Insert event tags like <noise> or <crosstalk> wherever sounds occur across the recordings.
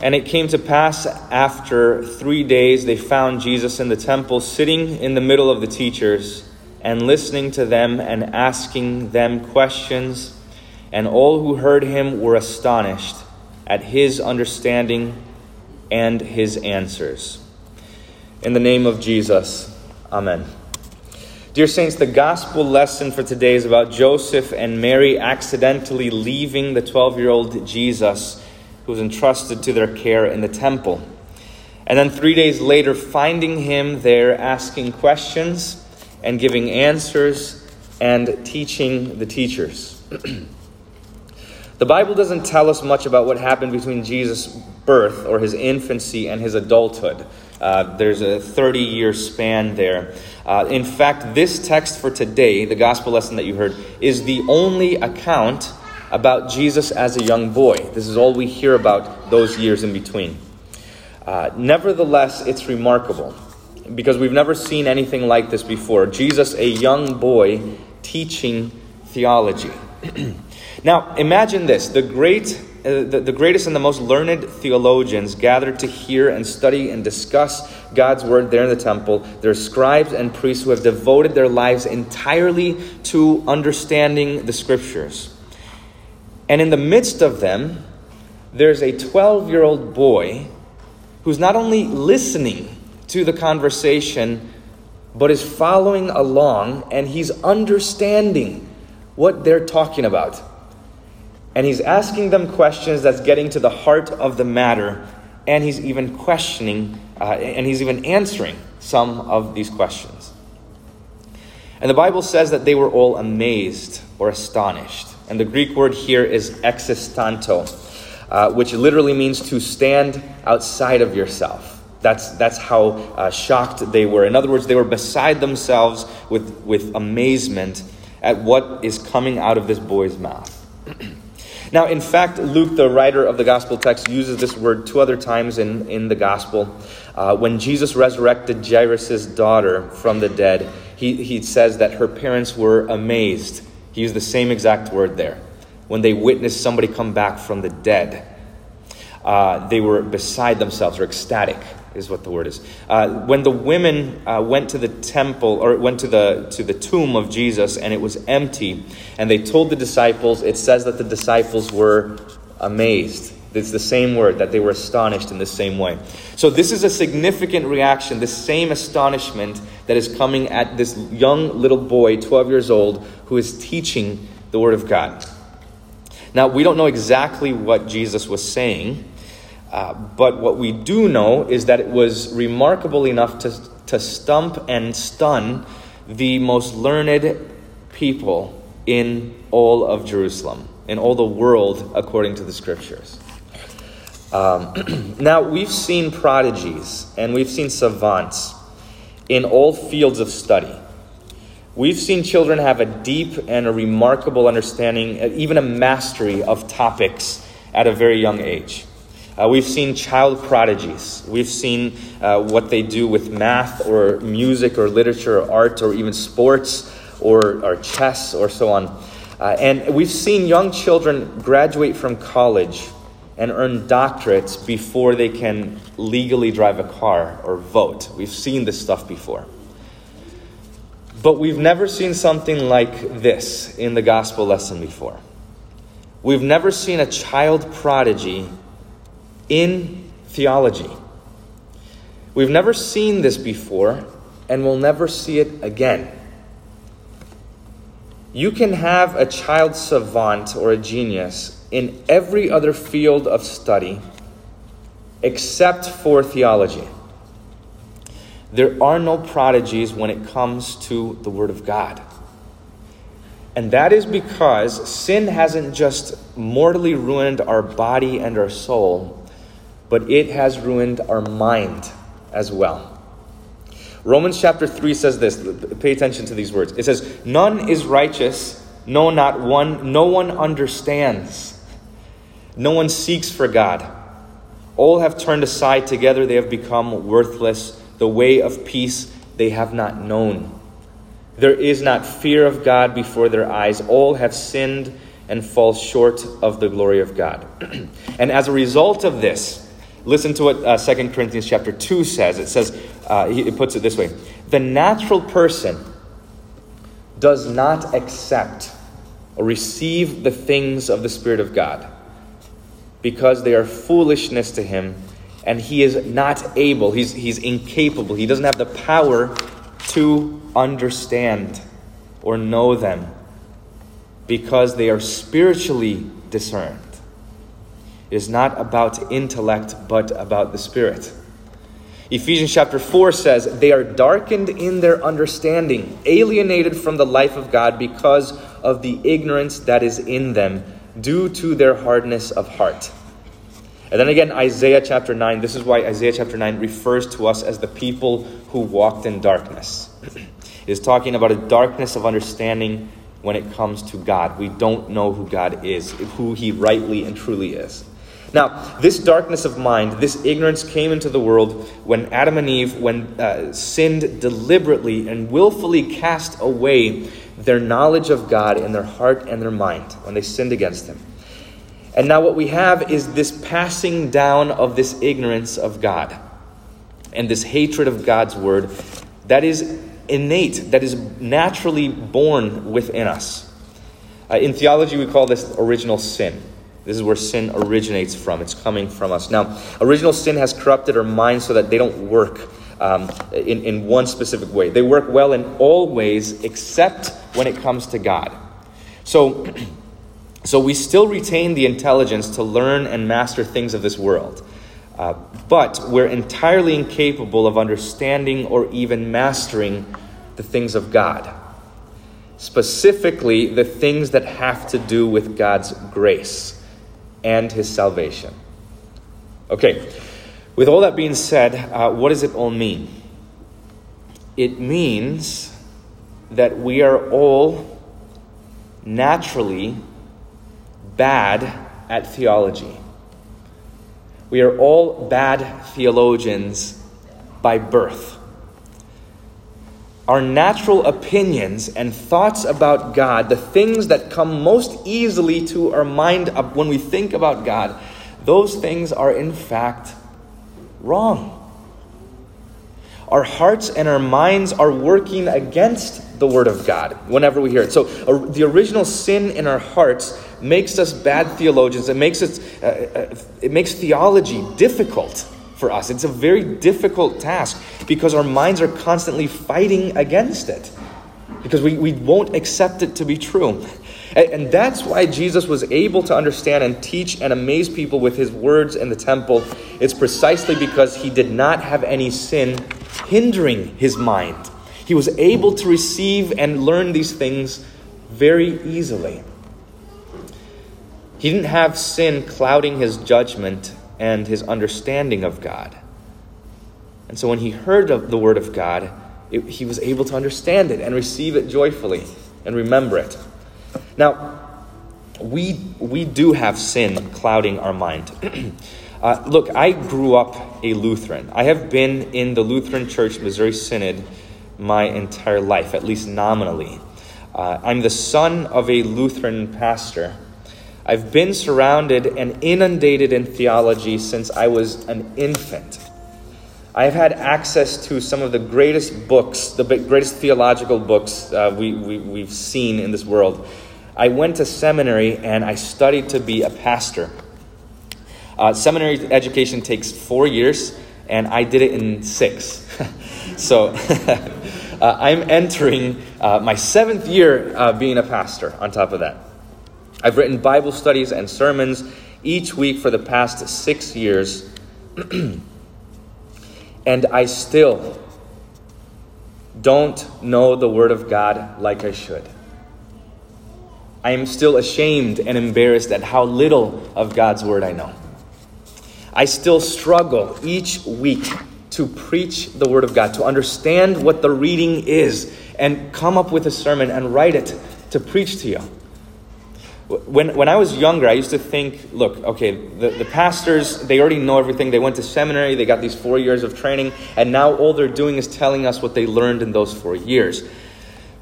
And it came to pass after three days, they found Jesus in the temple, sitting in the middle of the teachers, and listening to them and asking them questions. And all who heard him were astonished at his understanding and his answers. In the name of Jesus, Amen. Dear Saints, the gospel lesson for today is about Joseph and Mary accidentally leaving the 12 year old Jesus who was entrusted to their care in the temple. And then three days later, finding him there asking questions and giving answers and teaching the teachers. <clears throat> the Bible doesn't tell us much about what happened between Jesus' birth or his infancy and his adulthood. Uh, there's a 30 year span there. Uh, in fact, this text for today, the gospel lesson that you heard, is the only account about Jesus as a young boy. This is all we hear about those years in between. Uh, nevertheless, it's remarkable because we've never seen anything like this before. Jesus, a young boy, teaching theology. <clears throat> now, imagine this the great uh, the, the greatest and the most learned theologians gathered to hear and study and discuss God's word there in the temple. There are scribes and priests who have devoted their lives entirely to understanding the scriptures. And in the midst of them, there's a 12 year old boy who's not only listening to the conversation, but is following along and he's understanding what they're talking about and he's asking them questions that's getting to the heart of the matter, and he's even questioning, uh, and he's even answering some of these questions. And the Bible says that they were all amazed or astonished. And the Greek word here is existanto, uh, which literally means to stand outside of yourself. That's, that's how uh, shocked they were. In other words, they were beside themselves with, with amazement at what is coming out of this boy's mouth. <clears throat> Now, in fact, Luke, the writer of the gospel text, uses this word two other times in, in the gospel. Uh, when Jesus resurrected Jairus' daughter from the dead, he, he says that her parents were amazed. He used the same exact word there. When they witnessed somebody come back from the dead, uh, they were beside themselves or ecstatic is what the word is. Uh, when the women uh, went to the temple or went to the to the tomb of Jesus and it was empty, and they told the disciples, it says that the disciples were amazed. It's the same word that they were astonished in the same way. So this is a significant reaction, the same astonishment that is coming at this young little boy, 12 years old, who is teaching the word of God. Now, we don't know exactly what Jesus was saying, uh, but what we do know is that it was remarkable enough to, to stump and stun the most learned people in all of Jerusalem, in all the world, according to the scriptures. Um, <clears throat> now, we've seen prodigies and we've seen savants in all fields of study. We've seen children have a deep and a remarkable understanding, even a mastery of topics at a very young age. Uh, we've seen child prodigies. We've seen uh, what they do with math or music or literature or art or even sports or, or chess or so on. Uh, and we've seen young children graduate from college and earn doctorates before they can legally drive a car or vote. We've seen this stuff before. But we've never seen something like this in the gospel lesson before. We've never seen a child prodigy in theology. We've never seen this before, and we'll never see it again. You can have a child savant or a genius in every other field of study except for theology. There are no prodigies when it comes to the Word of God. And that is because sin hasn't just mortally ruined our body and our soul, but it has ruined our mind as well. Romans chapter 3 says this. Pay attention to these words. It says, None is righteous, no, not one. No one understands. No one seeks for God. All have turned aside together, they have become worthless. The way of peace they have not known. There is not fear of God before their eyes. All have sinned and fall short of the glory of God. <clears throat> and as a result of this, Listen to what uh, 2 Corinthians chapter 2 says. It says, uh, it puts it this way The natural person does not accept or receive the things of the Spirit of God because they are foolishness to him and he is not able, he's, he's incapable, he doesn't have the power to understand or know them because they are spiritually discerned. It is not about intellect, but about the Spirit. Ephesians chapter 4 says, They are darkened in their understanding, alienated from the life of God because of the ignorance that is in them, due to their hardness of heart. And then again, Isaiah chapter 9. This is why Isaiah chapter 9 refers to us as the people who walked in darkness. it is talking about a darkness of understanding when it comes to God. We don't know who God is, who He rightly and truly is. Now, this darkness of mind, this ignorance came into the world when Adam and Eve, when uh, sinned deliberately and willfully cast away their knowledge of God in their heart and their mind, when they sinned against Him. And now, what we have is this passing down of this ignorance of God and this hatred of God's word that is innate, that is naturally born within us. Uh, in theology, we call this original sin. This is where sin originates from. It's coming from us. Now, original sin has corrupted our minds so that they don't work um, in, in one specific way. They work well in all ways except when it comes to God. So, <clears throat> so we still retain the intelligence to learn and master things of this world. Uh, but we're entirely incapable of understanding or even mastering the things of God. Specifically, the things that have to do with God's grace and his salvation. Okay, with all that being said, uh, what does it all mean? It means that we are all naturally bad at theology. We are all bad theologians by birth. Our natural opinions and thoughts about God, the things that come most easily to our mind when we think about God, those things are in fact wrong. Our hearts and our minds are working against the Word of God whenever we hear it. So, uh, the original sin in our hearts makes us bad theologians. It makes, it, uh, uh, it makes theology difficult for us. It's a very difficult task because our minds are constantly fighting against it because we, we won't accept it to be true. And, and that's why Jesus was able to understand and teach and amaze people with his words in the temple. It's precisely because he did not have any sin hindering his mind. He was able to receive and learn these things very easily. He didn't have sin clouding his judgment and his understanding of God. And so when he heard of the word of God, it, he was able to understand it and receive it joyfully and remember it. Now, we, we do have sin clouding our mind. <clears throat> uh, look, I grew up a Lutheran. I have been in the Lutheran Church Missouri Synod my entire life, at least nominally. Uh, I'm the son of a Lutheran pastor. I've been surrounded and inundated in theology since I was an infant. I have had access to some of the greatest books, the greatest theological books uh, we, we, we've seen in this world. I went to seminary and I studied to be a pastor. Uh, seminary education takes four years, and I did it in six. <laughs> so <laughs> uh, I'm entering uh, my seventh year uh, being a pastor on top of that. I've written Bible studies and sermons each week for the past six years, <clears throat> and I still don't know the Word of God like I should. I am still ashamed and embarrassed at how little of God's Word I know. I still struggle each week to preach the Word of God, to understand what the reading is, and come up with a sermon and write it to preach to you. When, when I was younger, I used to think, look, okay, the, the pastors, they already know everything. They went to seminary, they got these four years of training, and now all they're doing is telling us what they learned in those four years.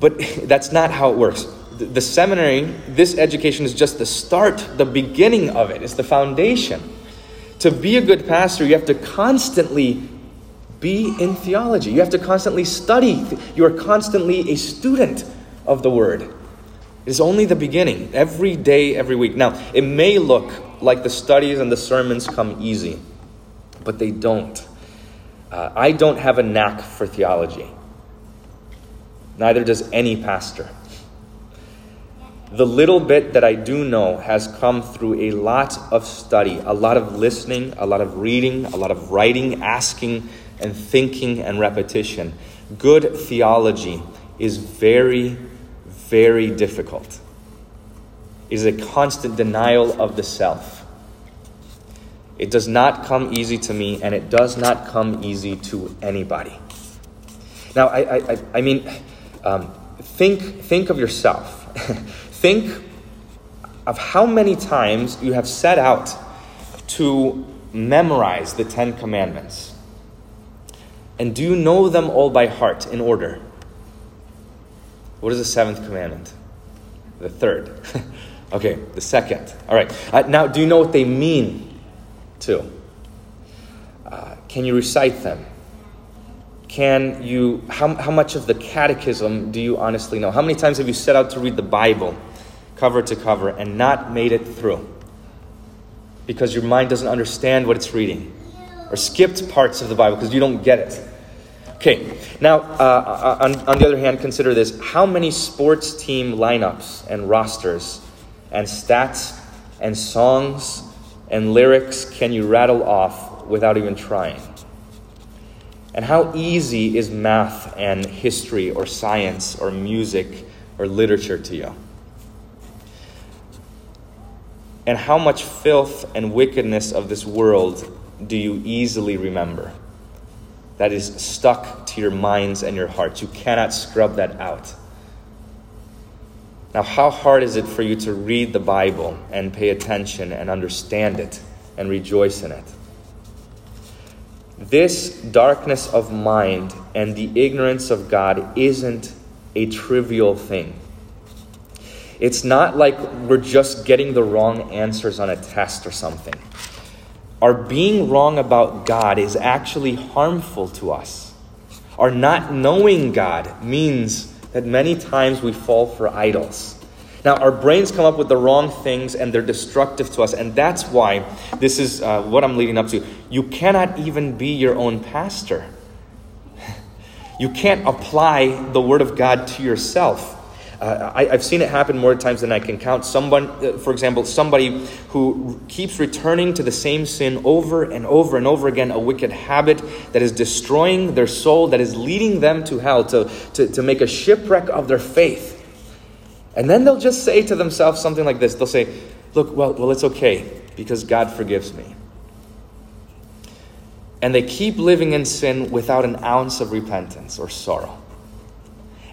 But <laughs> that's not how it works. The, the seminary, this education is just the start, the beginning of it, it's the foundation. To be a good pastor, you have to constantly be in theology. You have to constantly study. You are constantly a student of the Word. Is only the beginning, every day, every week. Now, it may look like the studies and the sermons come easy, but they don't. Uh, I don't have a knack for theology. Neither does any pastor. The little bit that I do know has come through a lot of study, a lot of listening, a lot of reading, a lot of writing, asking and thinking and repetition. Good theology is very, very difficult. It is a constant denial of the self. It does not come easy to me, and it does not come easy to anybody. Now, I, I, I mean, um, think, think of yourself. <laughs> think of how many times you have set out to memorize the Ten Commandments. And do you know them all by heart in order? What is the seventh commandment? The third. <laughs> okay, the second. All right. Uh, now, do you know what they mean too? Uh, can you recite them? Can you, how, how much of the catechism do you honestly know? How many times have you set out to read the Bible cover to cover and not made it through? Because your mind doesn't understand what it's reading or skipped parts of the Bible because you don't get it. Okay, now, uh, on, on the other hand, consider this. How many sports team lineups and rosters and stats and songs and lyrics can you rattle off without even trying? And how easy is math and history or science or music or literature to you? And how much filth and wickedness of this world do you easily remember? That is stuck to your minds and your hearts. You cannot scrub that out. Now, how hard is it for you to read the Bible and pay attention and understand it and rejoice in it? This darkness of mind and the ignorance of God isn't a trivial thing. It's not like we're just getting the wrong answers on a test or something. Our being wrong about God is actually harmful to us. Our not knowing God means that many times we fall for idols. Now, our brains come up with the wrong things and they're destructive to us. And that's why this is uh, what I'm leading up to. You cannot even be your own pastor. <laughs> You can't apply the Word of God to yourself. Uh, I, have seen it happen more times than I can count. Someone, uh, for example, somebody who keeps returning to the same sin over and over and over again, a wicked habit that is destroying their soul, that is leading them to hell, to, to, to make a shipwreck of their faith. And then they'll just say to themselves something like this. They'll say, Look, well, well, it's okay because God forgives me. And they keep living in sin without an ounce of repentance or sorrow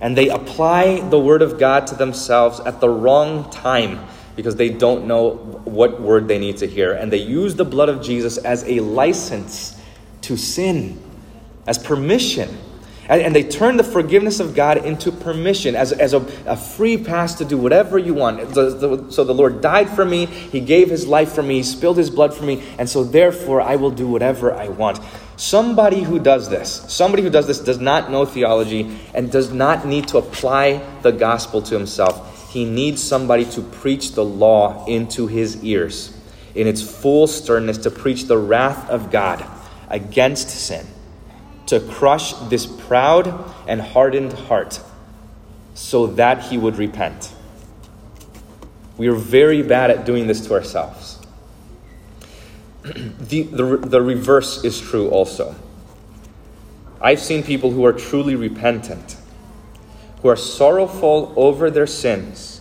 and they apply the word of God to themselves at the wrong time because they don't know what word they need to hear. And they use the blood of Jesus as a license to sin, as permission. And, and they turn the forgiveness of God into permission, as, as a, a free pass to do whatever you want. The, the, so the Lord died for me, He gave His life for me, He spilled His blood for me, and so therefore I will do whatever I want. Somebody who does this, somebody who does this does not know theology and does not need to apply the gospel to himself. He needs somebody to preach the law into his ears in its full sternness, to preach the wrath of God against sin, to crush this proud and hardened heart so that he would repent. We are very bad at doing this to ourselves. <clears throat> the, the, the reverse is true also. I've seen people who are truly repentant, who are sorrowful over their sins,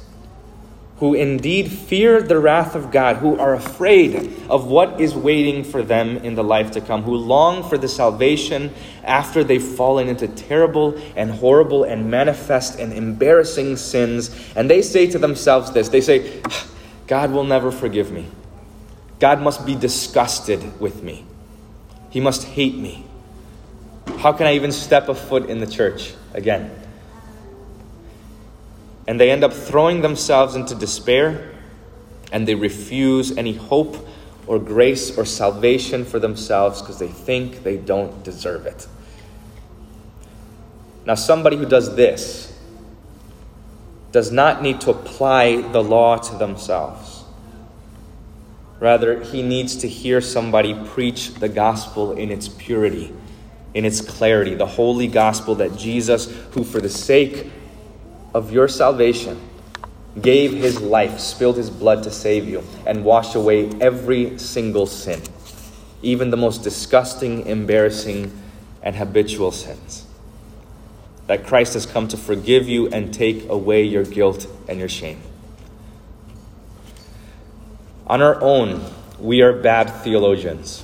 who indeed fear the wrath of God, who are afraid of what is waiting for them in the life to come, who long for the salvation after they've fallen into terrible and horrible and manifest and embarrassing sins. And they say to themselves this they say, God will never forgive me. God must be disgusted with me. He must hate me. How can I even step a foot in the church again? And they end up throwing themselves into despair and they refuse any hope or grace or salvation for themselves because they think they don't deserve it. Now, somebody who does this does not need to apply the law to themselves. Rather, he needs to hear somebody preach the gospel in its purity, in its clarity, the holy gospel that Jesus, who for the sake of your salvation, gave his life, spilled his blood to save you, and washed away every single sin, even the most disgusting, embarrassing, and habitual sins. That Christ has come to forgive you and take away your guilt and your shame. On our own, we are bad theologians.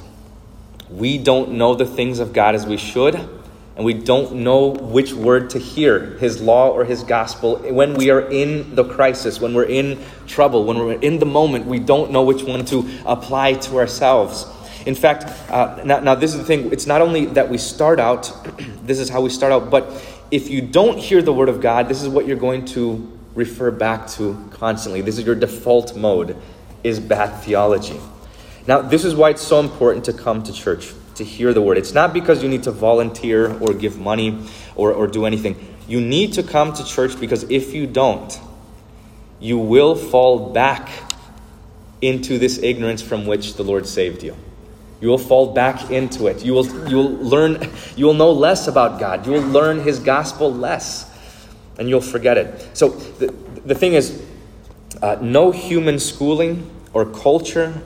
We don't know the things of God as we should and we don't know which word to hear, his law or his gospel. When we are in the crisis, when we're in trouble, when we're in the moment, we don't know which one to apply to ourselves. In fact, uh, now, now this is the thing it's not only that we start out, <clears throat> this is how we start out, but if you don't hear the word of God, this is what you're going to refer back to constantly. This is your default mode, is bad theology. Now, this is why it's so important to come to church to hear the word. It's not because you need to volunteer or give money or, or do anything. You need to come to church because if you don't, you will fall back into this ignorance from which the Lord saved you. You will fall back into it. You will, you will learn, you will know less about God. You will learn His gospel less, and you'll forget it. So the, the thing is, uh, no human schooling or culture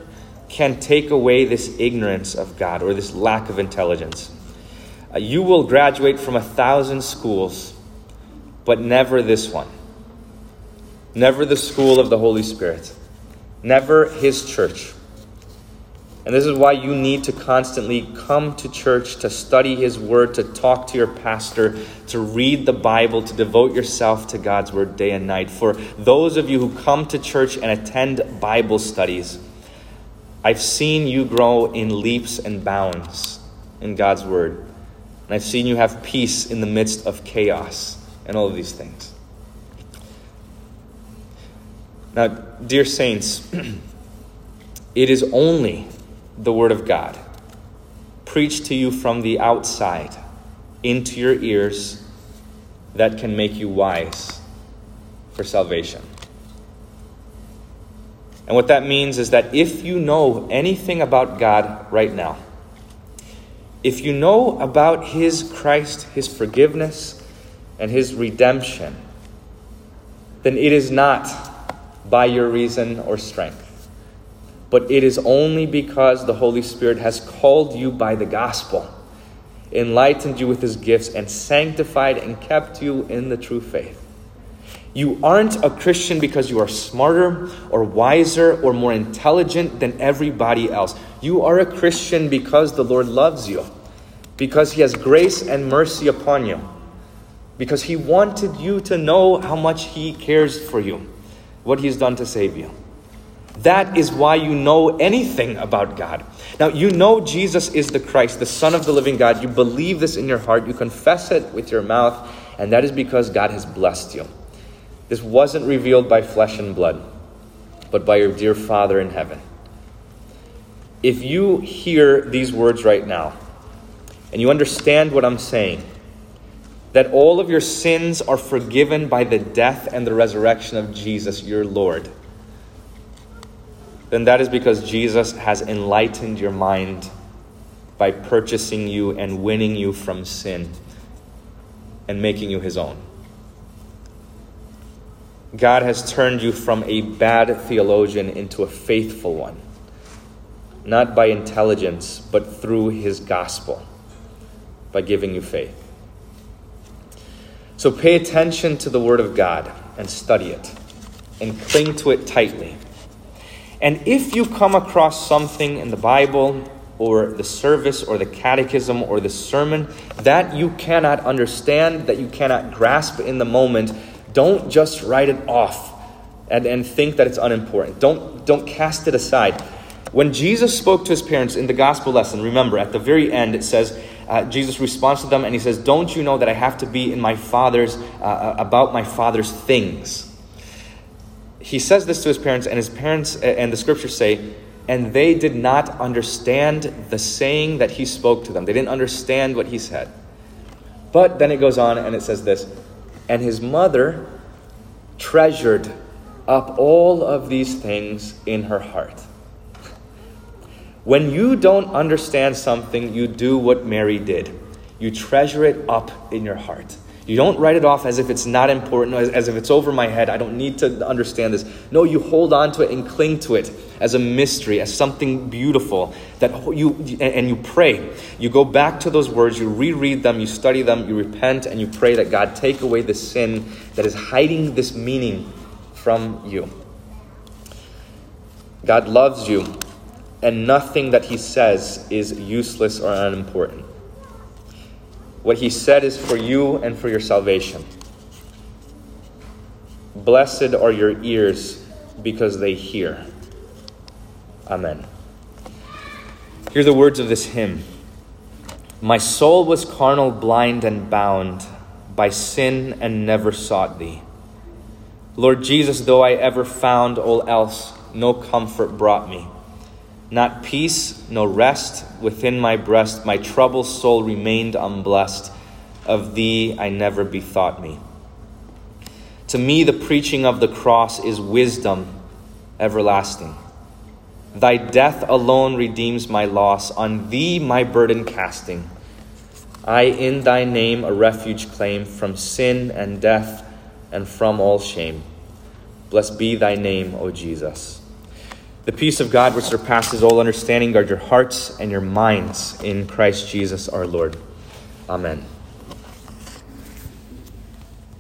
can take away this ignorance of God or this lack of intelligence. Uh, you will graduate from a thousand schools, but never this one. Never the school of the Holy Spirit. Never His church. And this is why you need to constantly come to church, to study His Word, to talk to your pastor, to read the Bible, to devote yourself to God's Word day and night. For those of you who come to church and attend Bible studies, I've seen you grow in leaps and bounds in God's Word. And I've seen you have peace in the midst of chaos and all of these things. Now, dear saints, <clears throat> it is only the Word of God preached to you from the outside into your ears that can make you wise for salvation. And what that means is that if you know anything about God right now, if you know about His Christ, His forgiveness, and His redemption, then it is not by your reason or strength, but it is only because the Holy Spirit has called you by the gospel, enlightened you with His gifts, and sanctified and kept you in the true faith. You aren't a Christian because you are smarter or wiser or more intelligent than everybody else. You are a Christian because the Lord loves you, because He has grace and mercy upon you, because He wanted you to know how much He cares for you, what He's done to save you. That is why you know anything about God. Now, you know Jesus is the Christ, the Son of the living God. You believe this in your heart, you confess it with your mouth, and that is because God has blessed you. This wasn't revealed by flesh and blood, but by your dear Father in heaven. If you hear these words right now, and you understand what I'm saying, that all of your sins are forgiven by the death and the resurrection of Jesus, your Lord, then that is because Jesus has enlightened your mind by purchasing you and winning you from sin and making you his own. God has turned you from a bad theologian into a faithful one, not by intelligence, but through his gospel, by giving you faith. So pay attention to the Word of God and study it, and cling to it tightly. And if you come across something in the Bible or the service or the catechism or the sermon that you cannot understand, that you cannot grasp in the moment, don't just write it off and, and think that it's unimportant. Don't, don't cast it aside. When Jesus spoke to his parents in the gospel lesson, remember at the very end it says, uh, Jesus responds to them and he says, Don't you know that I have to be in my father's, uh, uh about my father's things? He says this to his parents, and his parents and the scriptures say, and they did not understand the saying that he spoke to them. They didn't understand what he said. But then it goes on and it says this And his mother treasured up all of these things in her heart. When you don't understand something, you do what Mary did. You treasure it up in your heart. You don't write it off as if it's not important, as, as if it's over my head. I don't need to understand this. No, you hold on to it and cling to it as a mystery, as something beautiful that you and you pray. You go back to those words, you reread them, you study them, you repent, and you pray that God take away the sin that is hiding this meaning from you. God loves you, and nothing that He says is useless or unimportant. What he said is for you and for your salvation. Blessed are your ears because they hear. Amen. Hear the words of this hymn My soul was carnal, blind, and bound by sin and never sought thee. Lord Jesus, though I ever found all else, no comfort brought me. Not peace, no rest within my breast. My troubled soul remained unblessed. Of thee I never bethought me. To me, the preaching of the cross is wisdom everlasting. Thy death alone redeems my loss, on thee my burden casting. I in thy name a refuge claim from sin and death and from all shame. Blessed be thy name, O Jesus. The peace of God, which surpasses all understanding, guard your hearts and your minds in Christ Jesus our Lord. Amen.